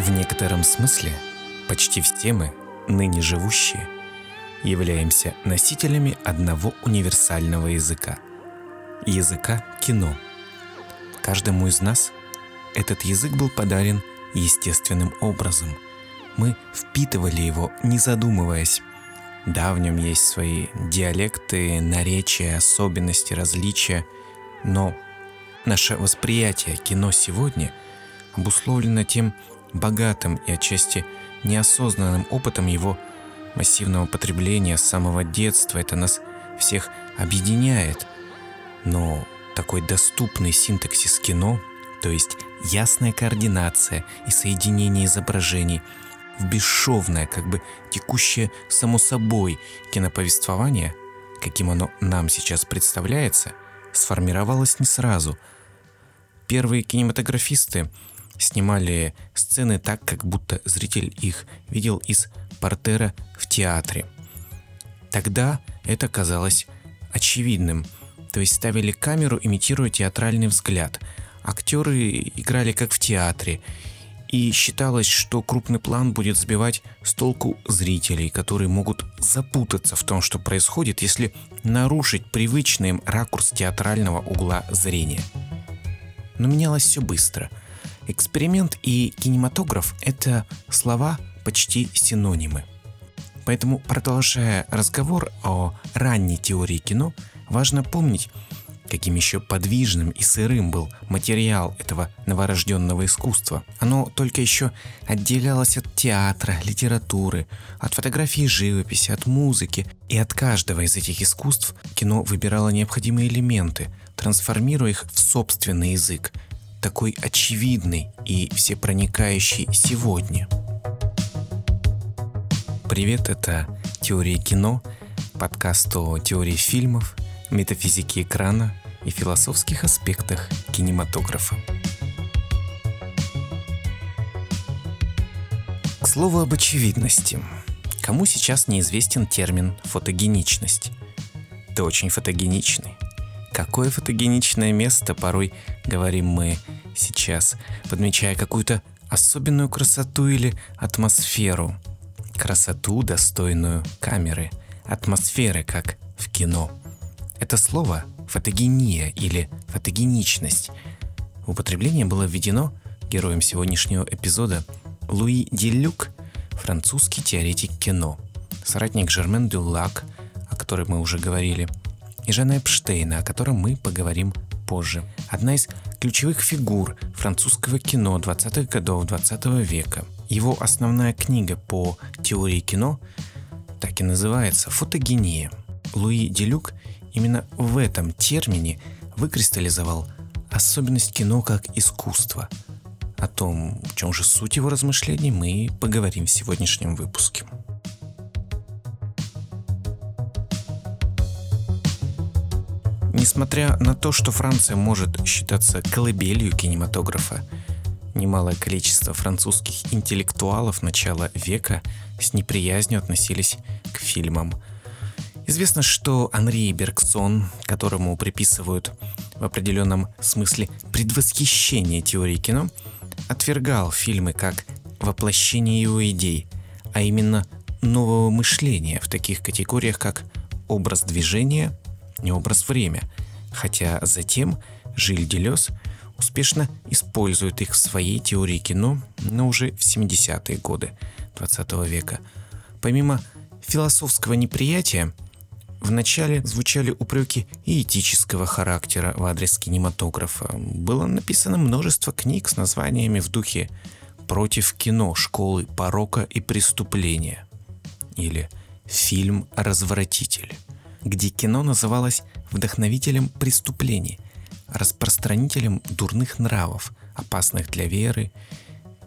В некотором смысле почти все мы, ныне живущие, являемся носителями одного универсального языка – языка кино. Каждому из нас этот язык был подарен естественным образом. Мы впитывали его, не задумываясь. Да, в нем есть свои диалекты, наречия, особенности, различия, но наше восприятие кино сегодня обусловлено тем богатым и отчасти неосознанным опытом его массивного потребления с самого детства. Это нас всех объединяет. Но такой доступный синтаксис кино, то есть ясная координация и соединение изображений в бесшовное, как бы текущее само собой киноповествование, каким оно нам сейчас представляется, сформировалось не сразу. Первые кинематографисты снимали сцены так, как будто зритель их видел из портера в театре. Тогда это казалось очевидным, то есть ставили камеру, имитируя театральный взгляд. Актеры играли как в театре, и считалось, что крупный план будет сбивать с толку зрителей, которые могут запутаться в том, что происходит, если нарушить привычный им ракурс театрального угла зрения. Но менялось все быстро – Эксперимент и кинематограф – это слова почти синонимы. Поэтому, продолжая разговор о ранней теории кино, важно помнить, каким еще подвижным и сырым был материал этого новорожденного искусства. Оно только еще отделялось от театра, литературы, от фотографии живописи, от музыки, и от каждого из этих искусств кино выбирало необходимые элементы, трансформируя их в собственный язык, такой очевидный и всепроникающий сегодня. Привет, это «Теория кино», подкаст о теории фильмов, метафизике экрана и философских аспектах кинематографа. К слову об очевидности. Кому сейчас неизвестен термин «фотогеничность»? Ты очень фотогеничный – Какое фотогеничное место порой говорим мы сейчас, подмечая какую-то особенную красоту или атмосферу. Красоту, достойную камеры, атмосферы, как в кино. Это слово фотогения или фотогеничность. Употребление было введено героем сегодняшнего эпизода Луи Делюк, французский теоретик кино, соратник Жермен Дюлак, о котором мы уже говорили – и Жана Эпштейна, о котором мы поговорим позже. Одна из ключевых фигур французского кино 20-х годов 20 века. Его основная книга по теории кино так и называется «Фотогения». Луи Делюк именно в этом термине выкристаллизовал особенность кино как искусства. О том, в чем же суть его размышлений, мы поговорим в сегодняшнем выпуске. Несмотря на то, что Франция может считаться колыбелью кинематографа, немалое количество французских интеллектуалов начала века с неприязнью относились к фильмам. Известно, что Анри Бергсон, которому приписывают в определенном смысле предвосхищение теории кино, отвергал фильмы как воплощение его идей, а именно нового мышления в таких категориях, как образ движения, не образ время, хотя затем Жиль Делес успешно использует их в своей теории кино, но уже в 70-е годы 20 века. Помимо философского неприятия, Вначале звучали упреки и этического характера в адрес кинематографа. Было написано множество книг с названиями в духе «Против кино школы порока и преступления» или «Фильм «Развратитель» где кино называлось вдохновителем преступлений, распространителем дурных нравов, опасных для веры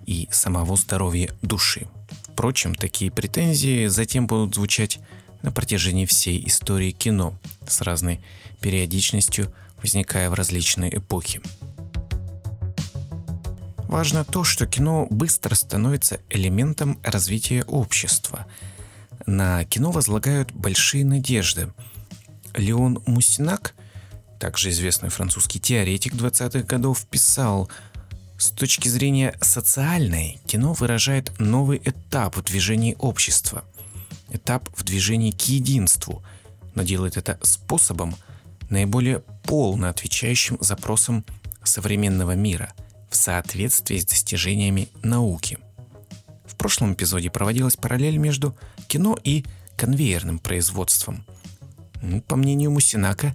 и самого здоровья души. Впрочем, такие претензии затем будут звучать на протяжении всей истории кино с разной периодичностью, возникая в различные эпохи. Важно то, что кино быстро становится элементом развития общества – на кино возлагают большие надежды. Леон Мусинак, также известный французский теоретик 20-х годов, писал С точки зрения социальной, кино выражает новый этап в движении общества, этап в движении к единству, но делает это способом, наиболее полно отвечающим запросам современного мира в соответствии с достижениями науки. В прошлом эпизоде проводилась параллель между кино и конвейерным производством. По мнению Мусинака,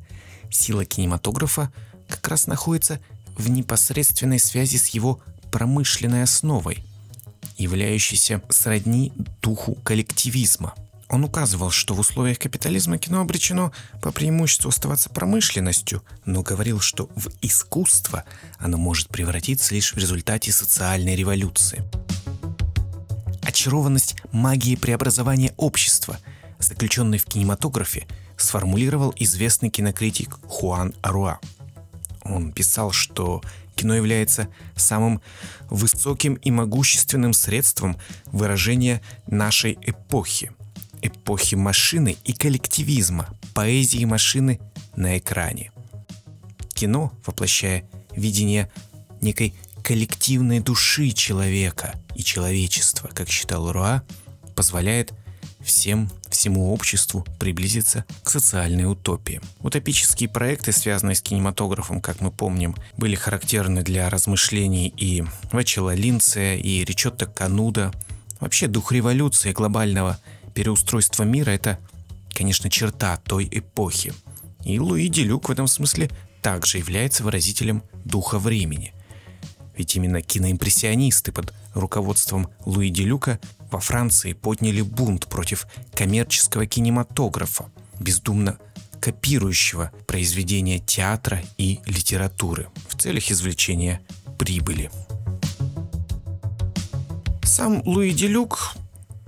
сила кинематографа как раз находится в непосредственной связи с его промышленной основой, являющейся сродни духу коллективизма. Он указывал, что в условиях капитализма кино обречено по преимуществу оставаться промышленностью, но говорил, что в искусство оно может превратиться лишь в результате социальной революции. Очарованность магии преобразования общества, заключенной в кинематографе, сформулировал известный кинокритик Хуан Аруа – он писал, что кино является самым высоким и могущественным средством выражения нашей эпохи. Эпохи машины и коллективизма, поэзии машины на экране. Кино, воплощая видение некой коллективной души человека и человечества, как считал Руа, позволяет всем, всему обществу приблизиться к социальной утопии. Утопические проекты, связанные с кинематографом, как мы помним, были характерны для размышлений и Вачела Линция, и Ричотто Кануда. Вообще дух революции, глобального переустройства мира – это, конечно, черта той эпохи. И Луи Делюк в этом смысле также является выразителем духа времени. Ведь именно киноимпрессионисты под руководством Луи Делюка во Франции подняли бунт против коммерческого кинематографа, бездумно копирующего произведения театра и литературы в целях извлечения прибыли. Сам Луи Делюк,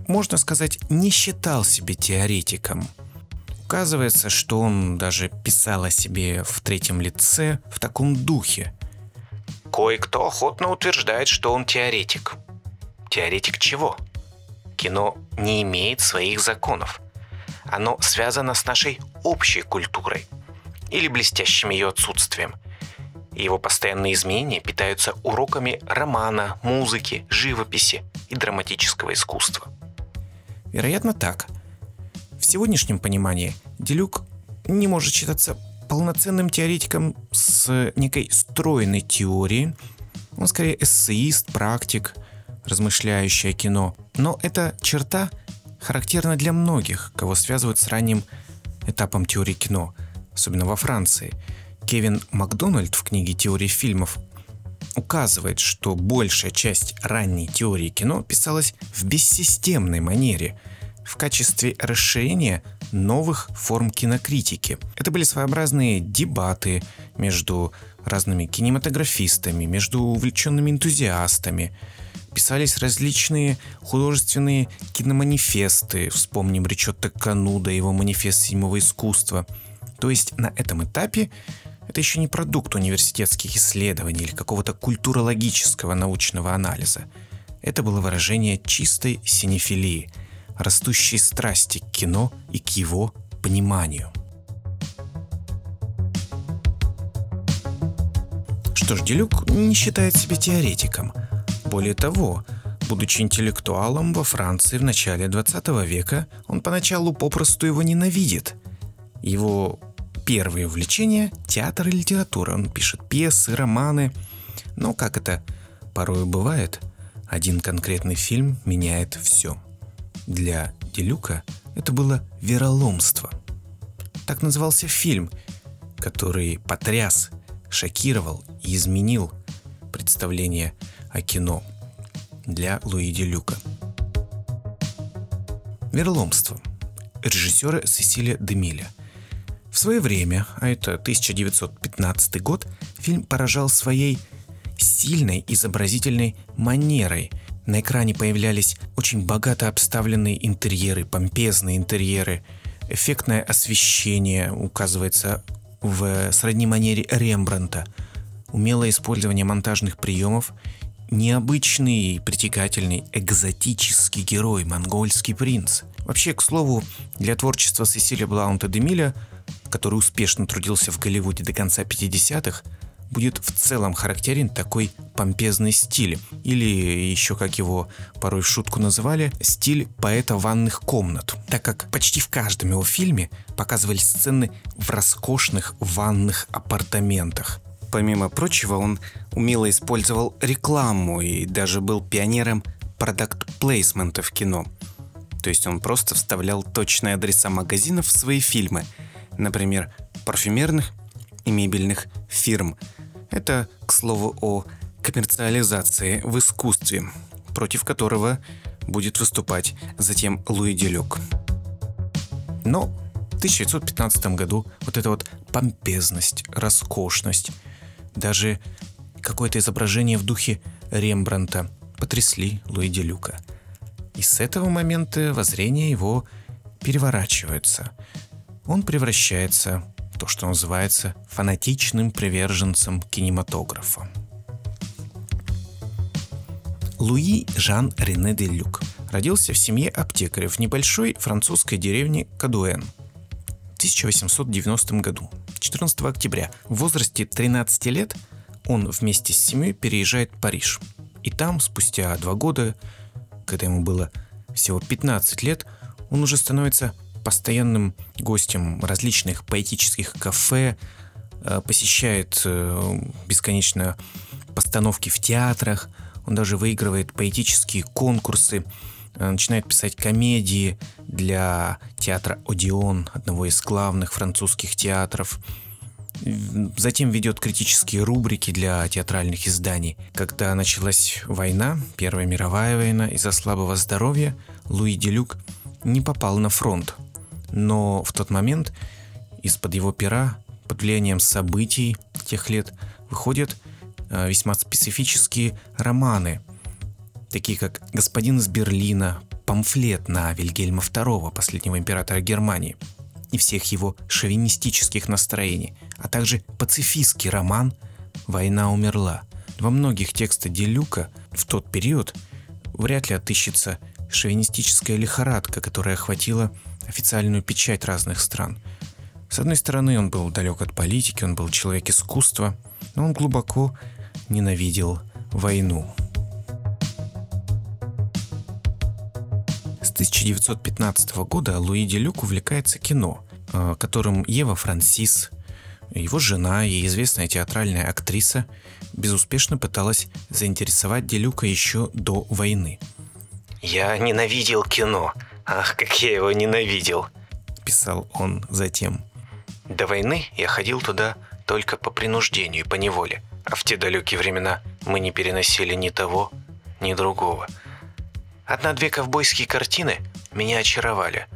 можно сказать, не считал себя теоретиком. Указывается, что он даже писал о себе в третьем лице в таком духе – Кое-кто охотно утверждает, что он теоретик. Теоретик чего? Кино не имеет своих законов. Оно связано с нашей общей культурой или блестящим ее отсутствием. Его постоянные изменения питаются уроками романа, музыки, живописи и драматического искусства. Вероятно так. В сегодняшнем понимании Делюк не может считаться полноценным теоретиком с некой стройной теорией. Он скорее эссеист, практик, размышляющий о кино. Но эта черта характерна для многих, кого связывают с ранним этапом теории кино, особенно во Франции. Кевин Макдональд в книге «Теория фильмов» указывает, что большая часть ранней теории кино писалась в бессистемной манере – в качестве расширения новых форм кинокритики. Это были своеобразные дебаты между разными кинематографистами, между увлеченными энтузиастами. Писались различные художественные киноманифесты, вспомним Ричотто Кануда, его манифест седьмого искусства. То есть на этом этапе это еще не продукт университетских исследований или какого-то культурологического научного анализа. Это было выражение чистой синефилии – растущей страсти к кино и к его пониманию. Что ж, Делюк не считает себя теоретиком. Более того, будучи интеллектуалом во Франции в начале 20 века, он поначалу попросту его ненавидит. Его первые увлечения – театр и литература. Он пишет пьесы, романы. Но, как это порой бывает, один конкретный фильм меняет все – для Делюка это было вероломство. Так назывался фильм, который потряс, шокировал и изменил представление о кино для Луи Делюка. Верломство. Режиссера Сесилия Демиля. В свое время, а это 1915 год, фильм поражал своей сильной изобразительной манерой – на экране появлялись очень богато обставленные интерьеры, помпезные интерьеры, эффектное освещение указывается в сродни манере Рембранта, умелое использование монтажных приемов, необычный, притягательный, экзотический герой, монгольский принц. Вообще, к слову, для творчества Сесилия Блаунта де Миля, который успешно трудился в Голливуде до конца 50-х, будет в целом характерен такой помпезный стиль, или еще как его порой в шутку называли, стиль поэта ванных комнат, так как почти в каждом его фильме показывались сцены в роскошных ванных апартаментах. Помимо прочего, он умело использовал рекламу и даже был пионером продакт-плейсмента в кино. То есть он просто вставлял точные адреса магазинов в свои фильмы, например, парфюмерных и мебельных фирм. Это, к слову, о коммерциализации в искусстве, против которого будет выступать затем Луи Делюк. Но в 1915 году вот эта вот помпезность, роскошность, даже какое-то изображение в духе Рембранта потрясли Луи Делюка. И с этого момента воззрение его переворачивается. Он превращается то, что называется фанатичным приверженцем кинематографа. Луи Жан Рене де Люк родился в семье аптекаря в небольшой французской деревне Кадуэн в 1890 году, 14 октября. В возрасте 13 лет он вместе с семьей переезжает в Париж. И там, спустя два года, когда ему было всего 15 лет, он уже становится постоянным гостем различных поэтических кафе, э, посещает э, бесконечно постановки в театрах – он даже выигрывает поэтические конкурсы, э, начинает писать комедии для театра Одион, одного из главных французских театров. Затем ведет критические рубрики для театральных изданий. Когда началась война, Первая мировая война, из-за слабого здоровья Луи Делюк не попал на фронт. Но в тот момент из-под его пера, под влиянием событий тех лет, выходят Э, весьма специфические романы, такие как «Господин из Берлина», памфлет на Вильгельма II, последнего императора Германии, и всех его шовинистических настроений, а также пацифистский роман «Война умерла». Во многих текстах Делюка в тот период вряд ли отыщется шовинистическая лихорадка, которая охватила официальную печать разных стран. С одной стороны, он был далек от политики, он был человек искусства, но он глубоко ненавидел войну. С 1915 года Луи Делюк увлекается кино, э, которым Ева Франсис, его жена и известная театральная актриса безуспешно пыталась заинтересовать Делюка еще до войны. «Я ненавидел кино. Ах, как я его ненавидел!» – писал он затем. «До войны я ходил туда только по принуждению, по неволе. А в те далекие времена мы не переносили ни того, ни другого. Одна-две ковбойские картины меня очаровали.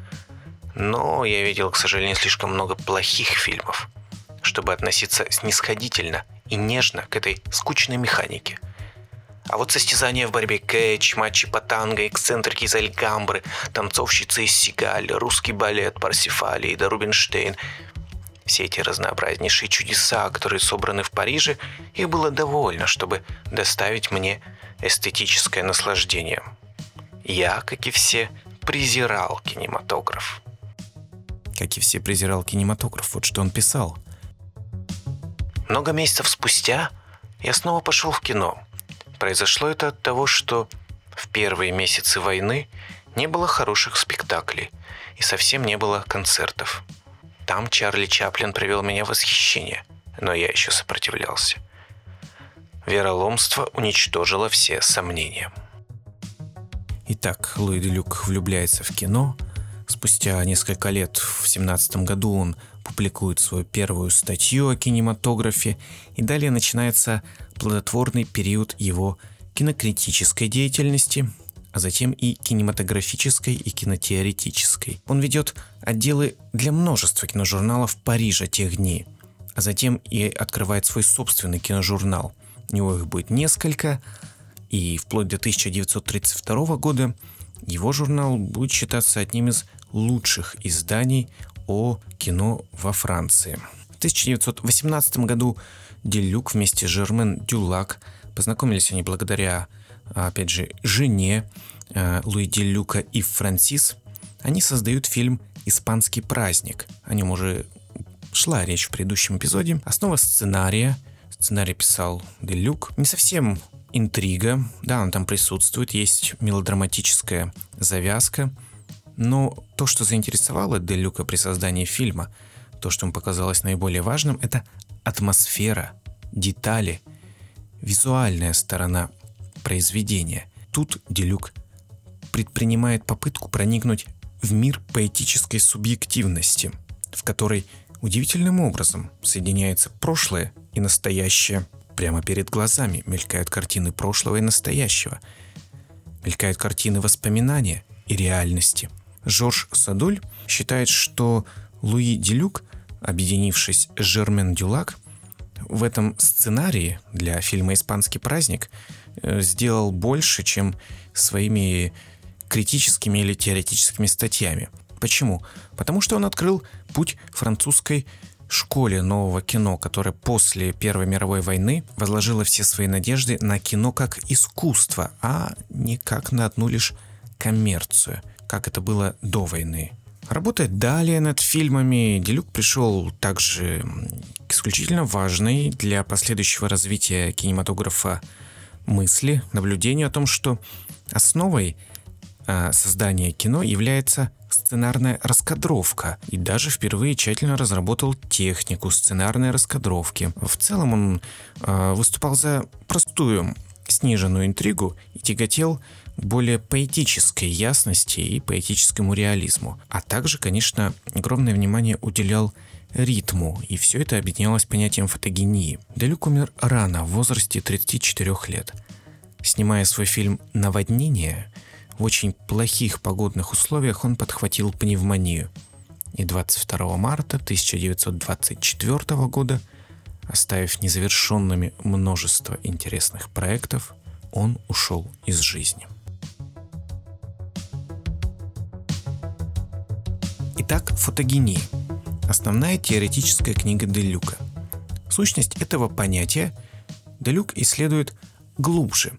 Но я видел, к сожалению, слишком много плохих фильмов, чтобы относиться снисходительно и нежно к этой скучной механике. А вот состязания в борьбе кэч, матчи по танго, эксцентрики из Альгамбры, танцовщицы из Сигаль, русский балет Парсифали и Рубинштейн – все эти разнообразнейшие чудеса, которые собраны в Париже, их было довольно, чтобы доставить мне эстетическое наслаждение. Я, как и все, презирал кинематограф. Как и все презирал кинематограф, вот что он писал. Много месяцев спустя я снова пошел в кино. Произошло это от того, что в первые месяцы войны не было хороших спектаклей и совсем не было концертов. Там Чарли Чаплин привел меня в восхищение, но я еще сопротивлялся. Вероломство уничтожило все сомнения. Итак, Луи Люк влюбляется в кино. Спустя несколько лет, в семнадцатом году, он публикует свою первую статью о кинематографе, и далее начинается плодотворный период его кинокритической деятельности – а затем и кинематографической и кинотеоретической. Он ведет отделы для множества киножурналов Парижа тех дней, а затем и открывает свой собственный киножурнал. У него их будет несколько, и вплоть до 1932 года его журнал будет считаться одним из лучших изданий о кино во Франции. В 1918 году Делюк вместе с Жермен Дюлак познакомились они благодаря опять же, жене э, Луиди Люка и Франсис, они создают фильм «Испанский праздник». О нем уже шла речь в предыдущем эпизоде. Основа сценария, Сценарий писал Делюк. Не совсем интрига, да, она там присутствует, есть мелодраматическая завязка, но то, что заинтересовало Делюка при создании фильма, то, что ему показалось наиболее важным, это атмосфера, детали, визуальная сторона произведения. Тут Делюк предпринимает попытку проникнуть в мир поэтической субъективности, в которой удивительным образом соединяется прошлое и настоящее. Прямо перед глазами мелькают картины прошлого и настоящего. Мелькают картины воспоминания и реальности. Жорж Садуль считает, что Луи Делюк, объединившись с Жермен Дюлак, в этом сценарии для фильма «Испанский праздник» э, сделал больше, чем своими критическими или теоретическими статьями. Почему? Потому что он открыл путь французской школе нового кино, которая после Первой мировой войны возложила все свои надежды на кино как искусство, а не как на одну лишь коммерцию, как это было до войны. Работая далее над фильмами, Делюк пришел также к исключительно важной для последующего развития кинематографа мысли, наблюдению о том, что основой а, создания кино является сценарная раскадровка и даже впервые тщательно разработал технику сценарной раскадровки. В целом он э, выступал за простую сниженную интригу и тяготел более поэтической ясности и поэтическому реализму. А также, конечно, огромное внимание уделял ритму, и все это объединялось понятием фотогении. Делюк умер рано, в возрасте 34 лет. Снимая свой фильм «Наводнение», в очень плохих погодных условиях он подхватил пневмонию. И 22 марта 1924 года, оставив незавершенными множество интересных проектов, он ушел из жизни. Итак, фотогения. Основная теоретическая книга Делюка. Сущность этого понятия Делюк исследует глубже,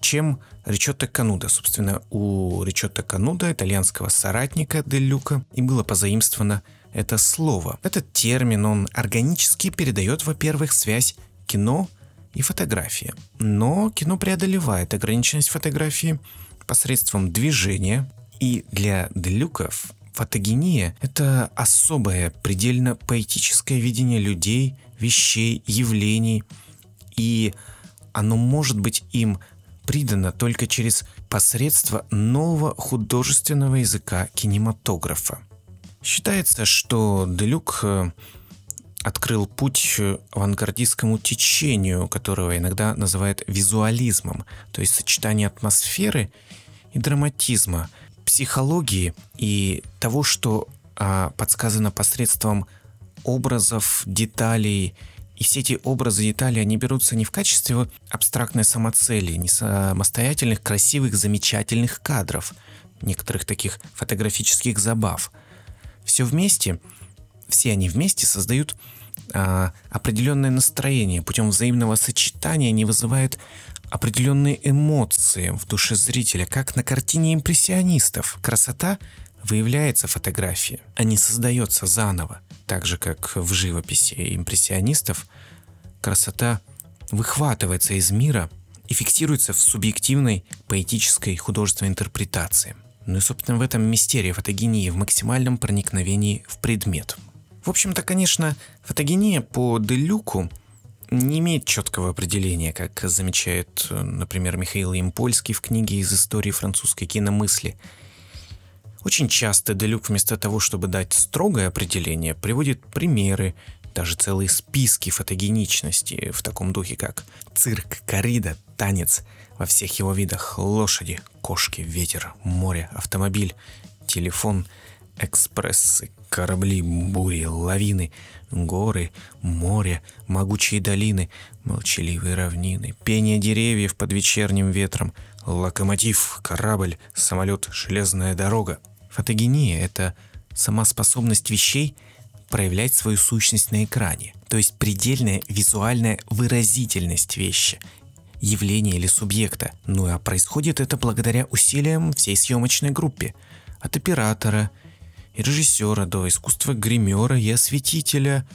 чем Ричотто Кануда. Собственно, у Ричотто Кануда, итальянского соратника Дель Люка, и было позаимствовано это слово. Этот термин, он органически передает, во-первых, связь кино и фотографии. Но кино преодолевает ограниченность фотографии посредством движения. И для Делюков фотогения – это особое, предельно поэтическое видение людей, вещей, явлений. И оно может быть им придано только через посредство нового художественного языка кинематографа. Считается, что Делюк э, открыл путь авангардистскому течению, которого иногда называют визуализмом, то есть сочетание атмосферы и драматизма, психологии и того, что а, подсказано посредством образов, деталей и все эти образы детали, они берутся не в качестве абстрактной самоцели, не самостоятельных, красивых, замечательных кадров, некоторых таких фотографических забав. Все вместе, все они вместе создают а, определенное настроение. Путем взаимного сочетания они вызывают определенные эмоции в душе зрителя, как на картине импрессионистов. Красота выявляется в фотографии, а не создается заново. Так же, как в живописи импрессионистов, красота выхватывается из мира и фиксируется в субъективной поэтической художественной интерпретации. Ну и, собственно, в этом мистерия фотогении в максимальном проникновении в предмет. В общем-то, конечно, фотогения по Делюку не имеет четкого определения, как замечает, например, Михаил Импольский в книге из истории французской киномысли – очень часто Делюк вместо того, чтобы дать строгое определение, приводит примеры, даже целые списки фотогеничности в таком духе, как цирк, коррида, танец во всех его видах, лошади, кошки, ветер, море, автомобиль, телефон, экспрессы, корабли, бури, лавины, горы, море, могучие долины, молчаливые равнины, пение деревьев под вечерним ветром, локомотив, корабль, самолет, железная дорога – Фотогения — это сама способность вещей проявлять свою сущность на экране, то есть предельная визуальная выразительность вещи, явления или субъекта. Ну а происходит это благодаря усилиям всей съемочной группе, от оператора и режиссера до искусства гримера и осветителя.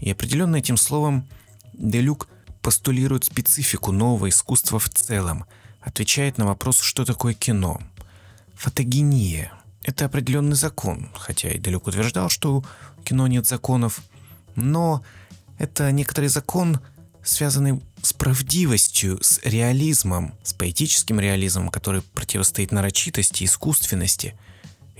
И определенно этим словом Делюк постулирует специфику нового искусства в целом, отвечает на вопрос, что такое кино. Фотогения – это определенный закон, хотя и далеко утверждал, что у кино нет законов, но это некоторый закон, связанный с правдивостью, с реализмом, с поэтическим реализмом, который противостоит нарочитости, искусственности.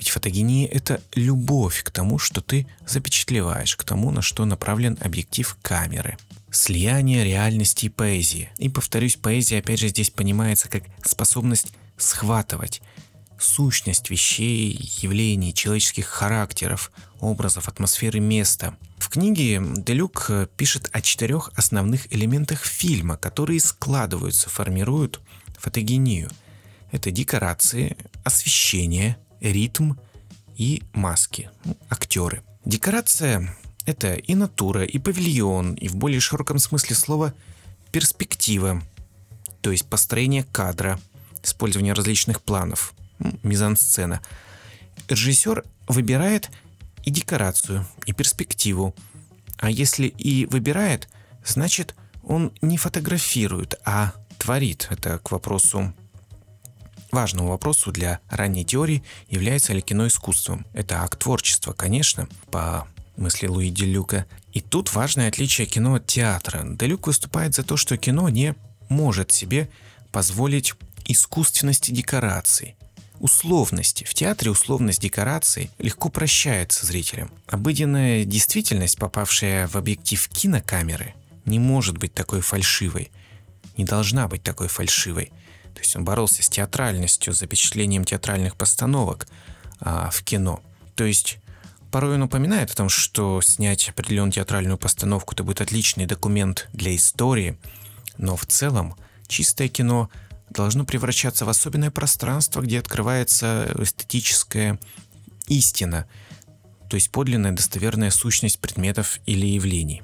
Ведь фотогения – это любовь к тому, что ты запечатлеваешь, к тому, на что направлен объектив камеры. Слияние реальности и поэзии. И, повторюсь, поэзия, опять же, здесь понимается как способность схватывать сущность вещей, явлений, человеческих характеров, образов, атмосферы места – в книге Делюк э, пишет о четырех основных элементах фильма, которые складываются, формируют фотогению. Это декорации, освещение, ритм и маски, актеры. Декорация – это и натура, и павильон, и в более широком смысле слова перспектива, то есть построение кадра, использование различных планов, мизансцена. Режиссер выбирает и декорацию, и перспективу. А если и выбирает, значит он не фотографирует, а творит. Это к вопросу важному вопросу для ранней теории, является ли кино искусством. Это акт творчества, конечно, по мысли Луи Делюка. И тут важное отличие кино от театра. Делюк выступает за то, что кино не может себе позволить искусственности декораций условности. В театре условность декораций легко прощается зрителям. Обыденная действительность, попавшая в объектив кинокамеры, не может быть такой фальшивой, не должна быть такой фальшивой. То есть он боролся с театральностью, запечатлением театральных постановок а, в кино. То есть порой он упоминает о том, что снять определенную театральную постановку это будет отличный документ для истории, но в целом чистое кино должно превращаться в особенное пространство, где открывается эстетическая истина, то есть подлинная достоверная сущность предметов или явлений.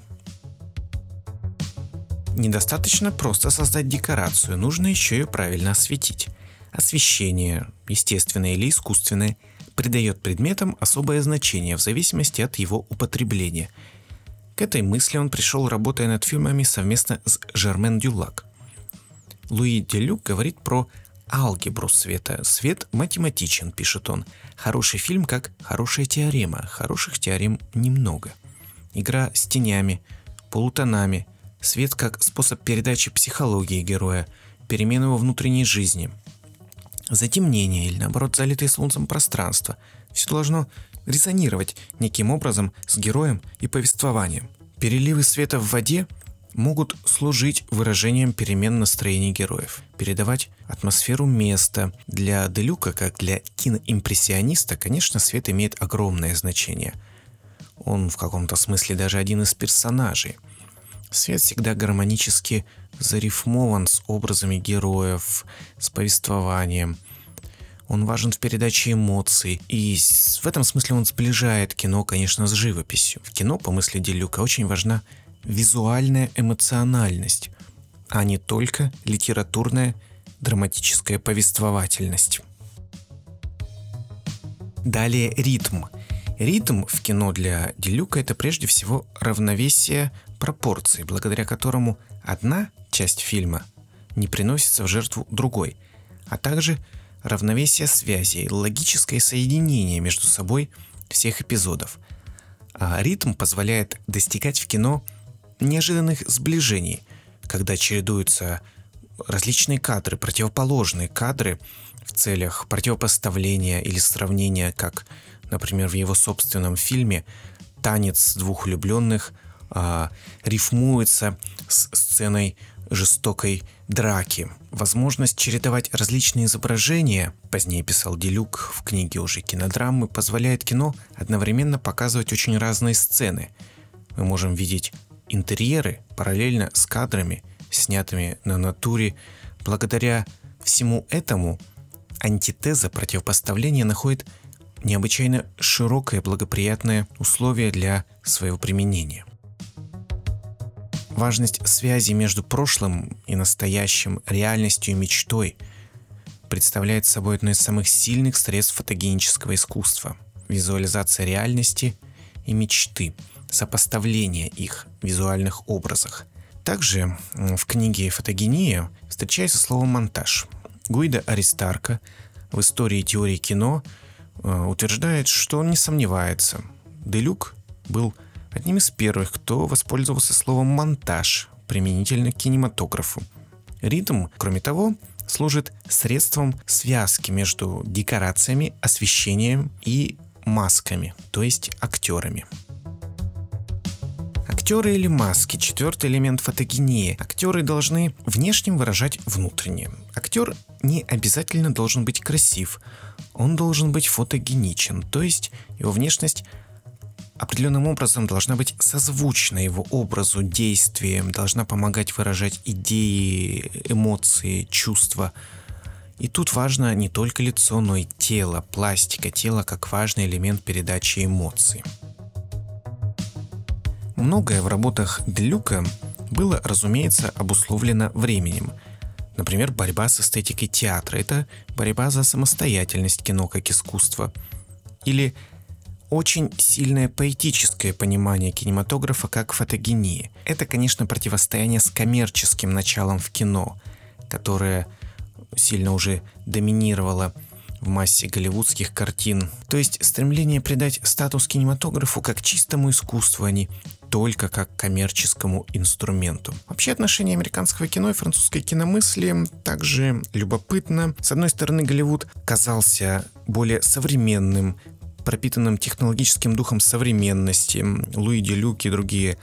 Недостаточно просто создать декорацию, нужно еще ее правильно осветить. Освещение, естественное или искусственное, придает предметам особое значение в зависимости от его употребления. К этой мысли он пришел, работая над фильмами совместно с Жермен Дюлак. Луи Делюк говорит про алгебру света. Свет математичен, пишет он. Хороший фильм как хорошая теорема. Хороших теорем немного. Игра с тенями, полутонами. Свет как способ передачи психологии героя, перемены его внутренней жизни. Затемнение или наоборот залитое солнцем пространство. Все должно резонировать неким образом с героем и повествованием. Переливы света в воде могут служить выражением перемен настроений героев, передавать атмосферу места. Для Делюка, как для киноимпрессиониста, конечно, свет имеет огромное значение. Он в каком-то смысле даже один из персонажей. Свет всегда гармонически зарифмован с образами героев, с повествованием. Он важен в передаче эмоций, и в этом смысле он сближает кино, конечно, с живописью. В кино, по мысли Делюка, очень важна визуальная эмоциональность, а не только литературная драматическая повествовательность. Далее ритм. Ритм в кино для Делюка это прежде всего равновесие пропорций, благодаря которому одна часть фильма не приносится в жертву другой, а также равновесие связей, логическое соединение между собой всех эпизодов. А ритм позволяет достигать в кино неожиданных сближений, когда чередуются различные кадры, противоположные кадры в целях противопоставления или сравнения, как, например, в его собственном фильме «Танец двух влюбленных» а, рифмуется с сценой жестокой драки. Возможность чередовать различные изображения, позднее писал Делюк в книге уже кинодрамы, позволяет кино одновременно показывать очень разные сцены. Мы можем видеть интерьеры параллельно с кадрами, снятыми на натуре. Благодаря всему этому антитеза противопоставления находит необычайно широкое благоприятное условие для своего применения. Важность связи между прошлым и настоящим, реальностью и мечтой представляет собой одно из самых сильных средств фотогенического искусства – визуализация реальности и мечты – сопоставление их в визуальных образах. Также в книге «Фотогения» встречается слово «монтаж». Гуида Аристарка в истории теории кино утверждает, что он не сомневается. Делюк был одним из первых, кто воспользовался словом «монтаж» применительно к кинематографу. Ритм, кроме того, служит средством связки между декорациями, освещением и масками, то есть актерами. Актеры или маски – четвертый элемент фотогении. Актеры должны внешним выражать внутреннее. Актер не обязательно должен быть красив, он должен быть фотогеничен, то есть его внешность определенным образом должна быть созвучна его образу, действиям, должна помогать выражать идеи, эмоции, чувства. И тут важно не только лицо, но и тело, пластика тела как важный элемент передачи эмоций. Многое в работах Делюка было, разумеется, обусловлено временем. Например, борьба с эстетикой театра – это борьба за самостоятельность кино как искусства. Или очень сильное поэтическое понимание кинематографа как фотогении. Это, конечно, противостояние с коммерческим началом в кино, которое сильно уже доминировало в массе голливудских картин. То есть стремление придать статус кинематографу как чистому искусству, а не только как коммерческому инструменту. Вообще отношение американского кино и французской киномысли также любопытно. С одной стороны, Голливуд казался более современным, пропитанным технологическим духом современности. Луи Делюк и другие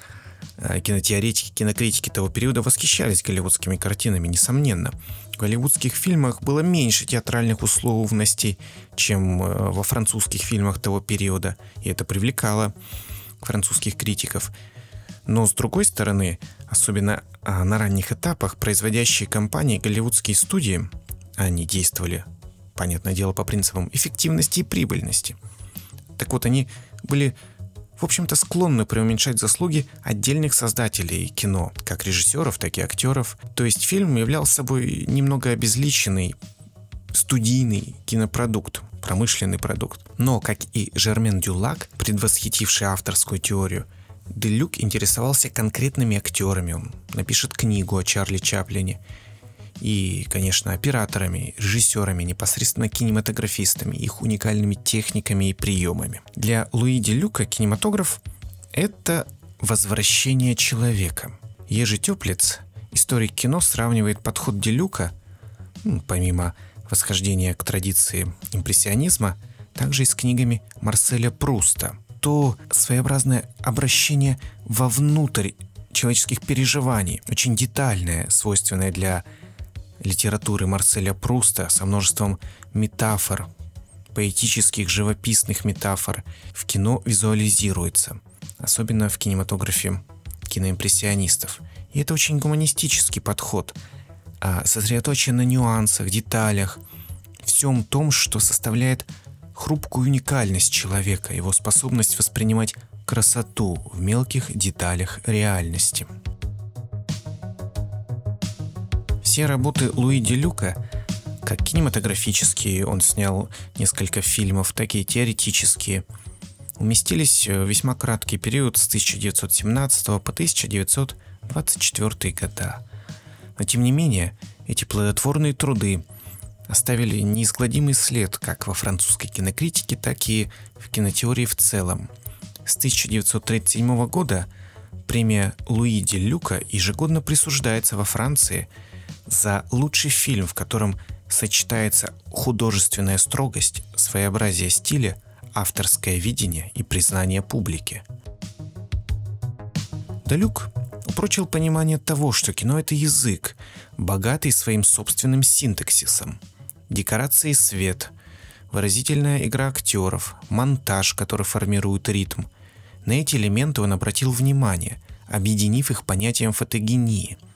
э, кинотеоретики, кинокритики того периода восхищались голливудскими картинами, несомненно. В голливудских фильмах было меньше театральных условностей, чем э, во французских фильмах того периода, и это привлекало французских критиков. Но с другой стороны, особенно а, на ранних этапах, производящие компании голливудские студии, они действовали, понятное дело, по принципам эффективности и прибыльности – так вот, они были в общем-то, склонны преуменьшать заслуги отдельных создателей кино, как режиссеров, так и актеров. То есть фильм являл собой немного обезличенный студийный кинопродукт, промышленный продукт. Но, как и Жермен Дюлак, предвосхитивший авторскую теорию, Делюк интересовался конкретными актерами. Он напишет книгу о Чарли Чаплине и, конечно, операторами, режиссерами, непосредственно кинематографистами, их уникальными техниками и приемами. Для Луи Люка кинематограф — это возвращение человека. Ежи Теплец, историк кино, сравнивает подход Делюка, помимо восхождения к традиции импрессионизма, также и с книгами Марселя Пруста. То своеобразное обращение вовнутрь человеческих переживаний, очень детальное, свойственное для литературы Марселя Пруста со множеством метафор, поэтических живописных метафор в кино визуализируется, особенно в кинематографе киноимпрессионистов. И это очень гуманистический подход, сосредоточен на нюансах, деталях, всем том, что составляет хрупкую уникальность человека, его способность воспринимать красоту в мелких деталях реальности. Все работы Луи Делюка, как кинематографические, он снял несколько фильмов, так и теоретические, уместились в весьма краткий период с 1917 по 1924 года. Но тем не менее, эти плодотворные труды оставили неизгладимый след как во французской кинокритике, так и в кинотеории в целом. С 1937 года премия Луи де Люка ежегодно присуждается во Франции – за лучший фильм, в котором сочетается художественная строгость, своеобразие стиля, авторское видение и признание публики. Далюк упрочил понимание того, что кино — это язык, богатый своим собственным синтаксисом. Декорации и свет, выразительная игра актеров, монтаж, который формирует ритм. На эти элементы он обратил внимание, объединив их понятием фотогении —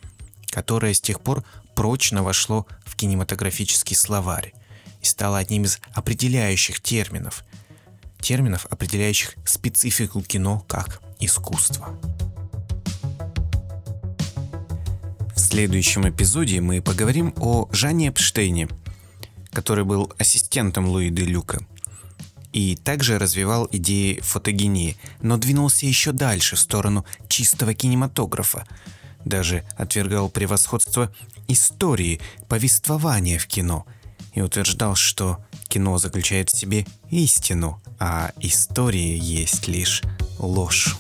которое с тех пор прочно вошло в кинематографический словарь и стало одним из определяющих терминов, терминов, определяющих специфику кино как искусство. В следующем эпизоде мы поговорим о Жане Эпштейне, который был ассистентом Луи де Люка и также развивал идеи фотогении, но двинулся еще дальше в сторону чистого кинематографа, даже отвергал превосходство истории, повествования в кино и утверждал, что кино заключает в себе истину, а история есть лишь ложь.